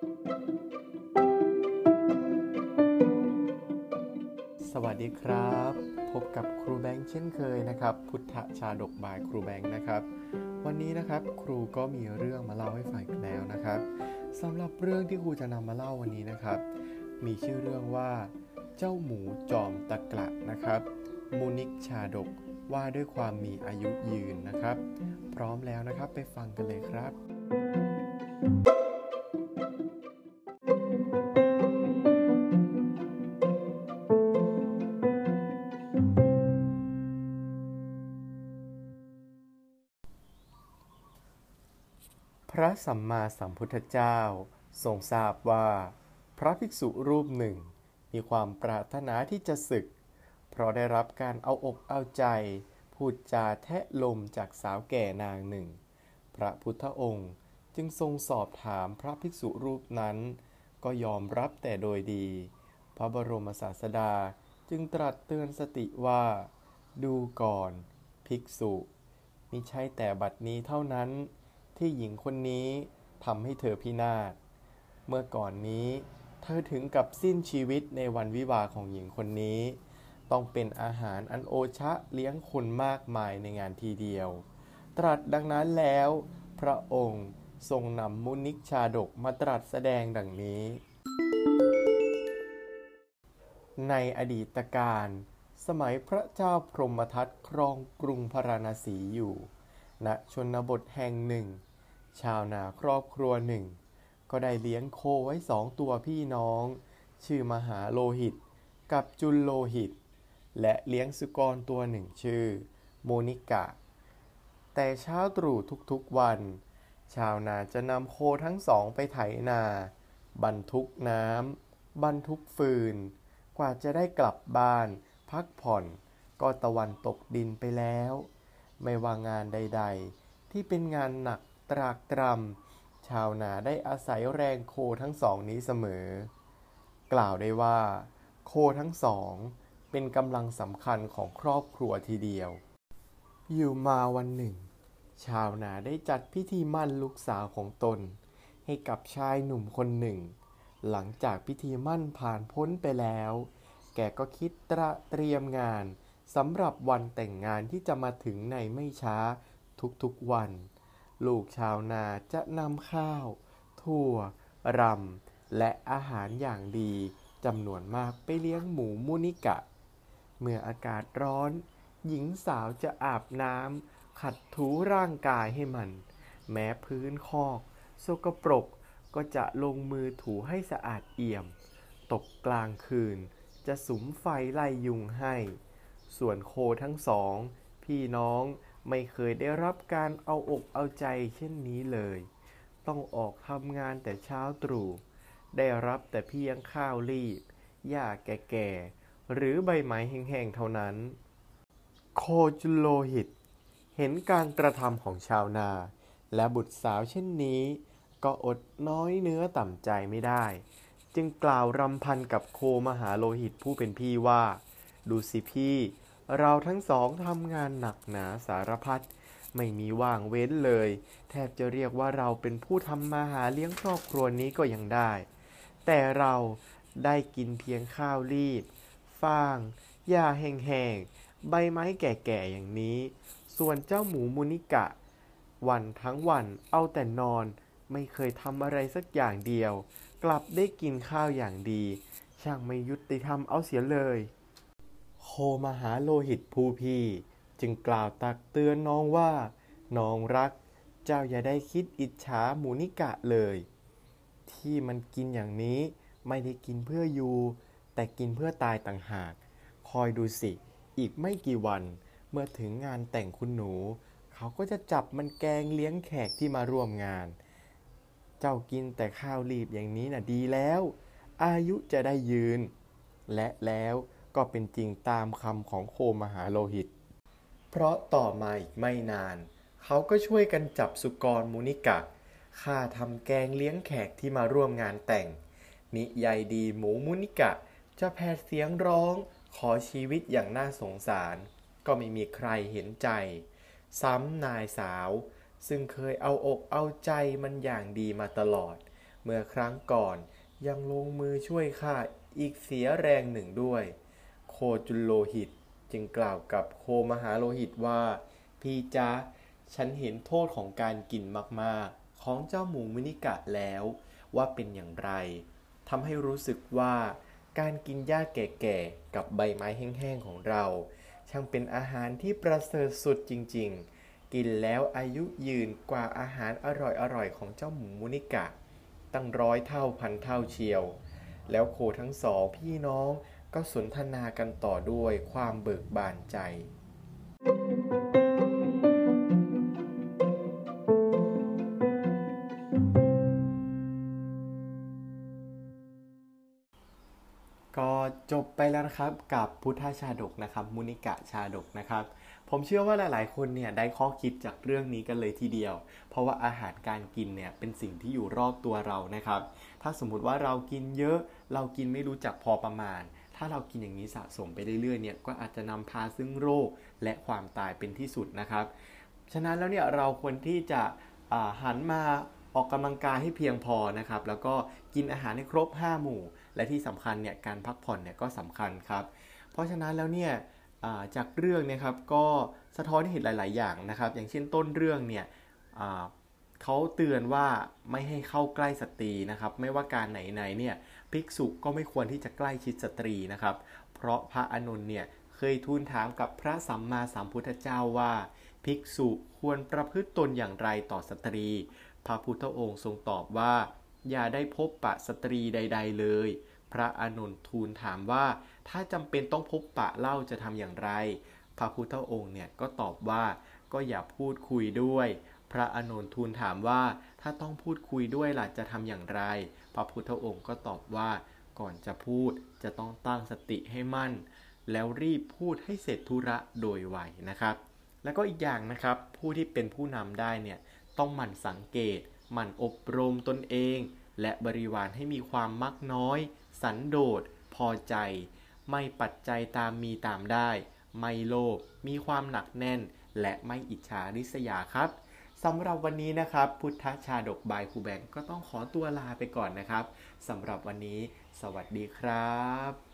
สวัสดีครับ พบกับครูแบงค์เช่นเคยนะครับ พุทธชาดก by ครูแบงค์นะครับ วันนี้นะครับครูก็มีเรื่องมาเล่าให้ฟังอีกแล้วนะครับสำหรับเรื่องที่ครูจะนำมาเล่าวันนี้นะครับ มีชื่อเรื่องว่า เจ้าหมูจอมตะกละนะครับมุณิกชาดกว่าด้วยความมีอายุยืนนะครับ พร้อมแล้วนะครับไปฟังกันเลยครับ พระสัมมาสัมพุทธเจ้าทรงทราบว่า พระภิกษุรูปหนึ่ง มีความปรารถนาที่จะศึก เพราะได้รับการเอาอกเอาใจ พูดจาแทะลมจากสาวแก่นางหนึ่ง พระพุทธองค์จึงทรงสอบถามพระภิกษุรูปนั้น ก็ยอมรับแต่โดยดี พระบรมศาสดาจึงตรัสเตือนสติว่า ดูก่อน ภิกษุมิใช่แต่บัดนี้เท่านั้น ที่หญิงคนนี้ทำให้เธอพินาศ เมื่อก่อนนี้ เธอถึงกับสิ้นชีวิตในวันวิวาของหญิงคนนี้ ต้องเป็นอาหารอันโอชะเลี้ยงคนมากมายในงานทีเดียว ตรัสดังนั้นแล้ว พระองค์ทรงนำมุนิกชาดกมาตรัสแสดงดังนี้ ในอดีตการสมัยพระเจ้าพรหมทัตครองกรุงพาราณสีอยู่ณชนบทแห่งหนึ่ง ชาวนาครอบครัวหนึ่ง ก็ได้เลี้ยงโคไว้สองตัวพี่น้อง ชื่อมหาโลหิต กับจุลโลหิต และเลี้ยงสุกรตัวหนึ่งชื่อ โมนิกะ แต่เช้าตรู่ทุกๆวัน ชาวนาจะนำโคทั้งสองไปไถนา บรรทุกน้ำบรรทุกฟืน กว่าจะได้กลับบ้าน พักผ่อนก็ตะวันตกดินไปแล้ว ไม่ว่างานใด ๆ ที่เป็นงานหนัก ตรากตรำชาวนาได้อาศัยแรงโคทั้งสองนี้เสมอ กล่าวได้ว่า โคทั้งสอง เป็นกำลังสำคัญของครอบครัวทีเดียว อยู่มาวันหนึ่ง ชาวนาได้จัดพิธีมั่นลูกสาวของตน ให้กับชายหนุ่มคนหนึ่ง หลังจากพิธีมั่นผ่านพ้นไปแล้ว แกก็คิดตระเตรียมงานสำหรับวันแต่งงานที่จะมาถึงในไม่ช้าทุกๆวัน ลูกชาวนาจะนำข้าว ถั่วรำและอาหารอย่างดีจำนวนมากไปเลี้ยงหมูมุนิกะ เมื่ออากาศร้อน หญิงสาวจะอาบน้ำขัดถูร่างกายให้มัน แม้พื้นคอกสกปรกก็จะลงมือถูให้สะอาดเอี่ยม ตกกลางคืน จะสุมไฟไล่ยุงให้ ส่วนโคทั้งสอง พี่น้อง ไม่เคยได้รับการเอาอกเอาใจเช่นนี้เลย ต้องออกทำงานแต่เช้าตรู่ ได้รับแต่เพียงข้าวรีบ หญ้าแก่ๆ หรือใบไม้แห้งๆ เท่านั้น โคจุลโลหิต เห็นการกระทำของชาวนา และบุตรสาวเช่นนี้ ก็อดน้อยเนื้อต่ำใจไม่ได้ จึงกล่าวรำพันกับโคมหาโลหิตผู้เป็นพี่ว่า ดูสิพี่ เราทั้งสองทำงานหนักหนาสารพัดไม่มีว่างเว้นเลย แทบจะเรียกว่าเราเป็นผู้ทำมาหาเลี้ยงครอบครัวนี้ก็ยังได้ แต่เราได้กินเพียงข้าวรีบฟางหญ้าแห้งๆใบไม้แก่ๆอย่างนี้ ส่วนเจ้าหมูมุนิกะ วันทั้งวันเอาแต่นอนไม่เคยทำอะไรสักอย่างเดียว กลับได้กินข้าวอย่างดี ช่างไม่ยุติธรรมเอาเสียเลย มหาโลหิตผู้พี่จึงกล่าวตักเตือนน้องว่า น้องรัก เจ้าอย่าได้คิดอิจฉาหมูนิกะเลย ที่มันกินอย่างนี้ไม่ได้กินเพื่ออยู่ แต่กินเพื่อตายต่างหาก คอยดูสิ อีกไม่กี่วัน เมื่อถึงงานแต่งคุณหนู เขาก็จะจับมันแกงเลี้ยงแขกที่มาร่วมงาน เจ้ากินแต่ข้าวรีบอย่างนี้น่ะดีแล้ว อายุจะได้ยืน และแล้ว ก็เป็นจริงตามคำของโคมหาโลหิต เพราะต่อมาอีกไม่นาน เขาก็ช่วยกันจับสุกรมุนิกะฆ่าทำแกงเลี้ยงแขกที่มาร่วมงานแต่งนิยายดีหมูมุนิกะจะแผดเสียงร้อง ขอชีวิตอย่างน่าสงสาร ก็ไม่มีใครเห็นใจ ซ้ำนายสาว ซึ่งเคยเอาอกเอาใจมันอย่างดีมาตลอด เมื่อครั้งก่อนยังลงมือช่วยข้าอีกเสียแรงหนึ่งด้วย จุลโลหิต จึงกล่าวกับโคมหาโลหิตว่า พี่จ๊ะ ฉันเห็นโทษของการกินมากๆ ของเจ้าหมูมินิกะแล้วว่าเป็นอย่างไรทำให้รู้สึกว่าการกินหญ้าแก่ๆ กับใบไม้แห้งๆ ของเรา ช่างเป็นอาหารที่ประเสริฐสุดจริงๆ กินแล้วอายุยืนกว่าอาหารอร่อยๆ ของเจ้าหมูมุนิกะ ตั้งร้อยเท่าพันเท่าเชียว แล้วโคทั้งสองพี่น้อง ก็สนทนากันต่อด้วยความเบิกบานใจ ก็จบไปแล้วนะครับกับพุทธชาดกนะครับ มุนิกะชาดกนะครับ ผมเชื่อว่าหลายๆ คนเนี่ยได้ข้อคิดจากเรื่องนี้กันเลยทีเดียว เพราะว่าอาหารการกินเนี่ยเป็นสิ่งที่อยู่รอบตัวเรานะครับ ถ้าสมมุติว่าเรากินเยอะเรากินไม่รู้จักพอประมาณ ถ้าเรากินอย่างนี้สะสมไปเรื่อยๆเนี่ยก็อาจจะนำพาซึ่งโรคและความตายเป็นที่สุดนะครับ ฉะนั้นแล้วเนี่ยเราควรที่จะหันมาออกกำลังกายให้เพียงพอนะครับ แล้วก็กินอาหารให้ครบ 5 หมู่ และที่สำคัญเนี่ยการพักผ่อนเนี่ยก็สำคัญครับ เพราะฉะนั้นแล้วเนี่ยจากเรื่องนะครับก็สะท้อนให้เห็นหลาย ๆ อย่างนะครับ อย่างเช่นต้นเรื่องเนี่ย เขาเตือนว่าไม่ให้เข้าใกล้สตรีนะครับ ไม่ว่าการไหนๆเนี่ยภิกษุก็ไม่ควรที่จะใกล้ชิดสตรีนะครับ เพราะพระอานนท์เนี่ยเคยทูลถามกับพระสัมมาสัมพุทธเจ้าว่า ภิกษุควรประพฤติตนอย่างไรต่อสตรี พระพุทธองค์ทรงตอบว่า อย่าได้พบปะสตรีใด ๆ เลย พระอนุนทูลถามว่า ถ้าจำเป็นต้องพบปะเล่าจะทำอย่างไร พระพุทธองค์เนี่ยก็ตอบว่าก็อย่าพูดคุยด้วย พระอนุนทูลถามว่าถ้าต้องพูดคุยด้วยล่ะจะทำอย่างไร พระพุทธองค์ก็ตอบว่าก่อนจะพูดจะต้องตั้งสติให้มั่น แล้วรีบพูดให้เสร็จธุระโดยไวนะครับ แล้วก็อีกอย่างนะครับ ผู้ที่เป็นผู้นำได้เนี่ยต้องหมั่นสังเกต หมั่นอบรมตนเอง และบริวารให้มีความมักน้อย สันโดษ พอใจ ไม่ปัจจัยตามมีตามได้ ไม่โลภมีความหนักแน่น และไม่อิจฉาริษยาครับ สำหรับวันนี้นะครับ พุทธชาดกบายครูแบงก็ต้องขอตัวลาไปก่อนนะครับสำหรับวันนี้ สวัสดีครับ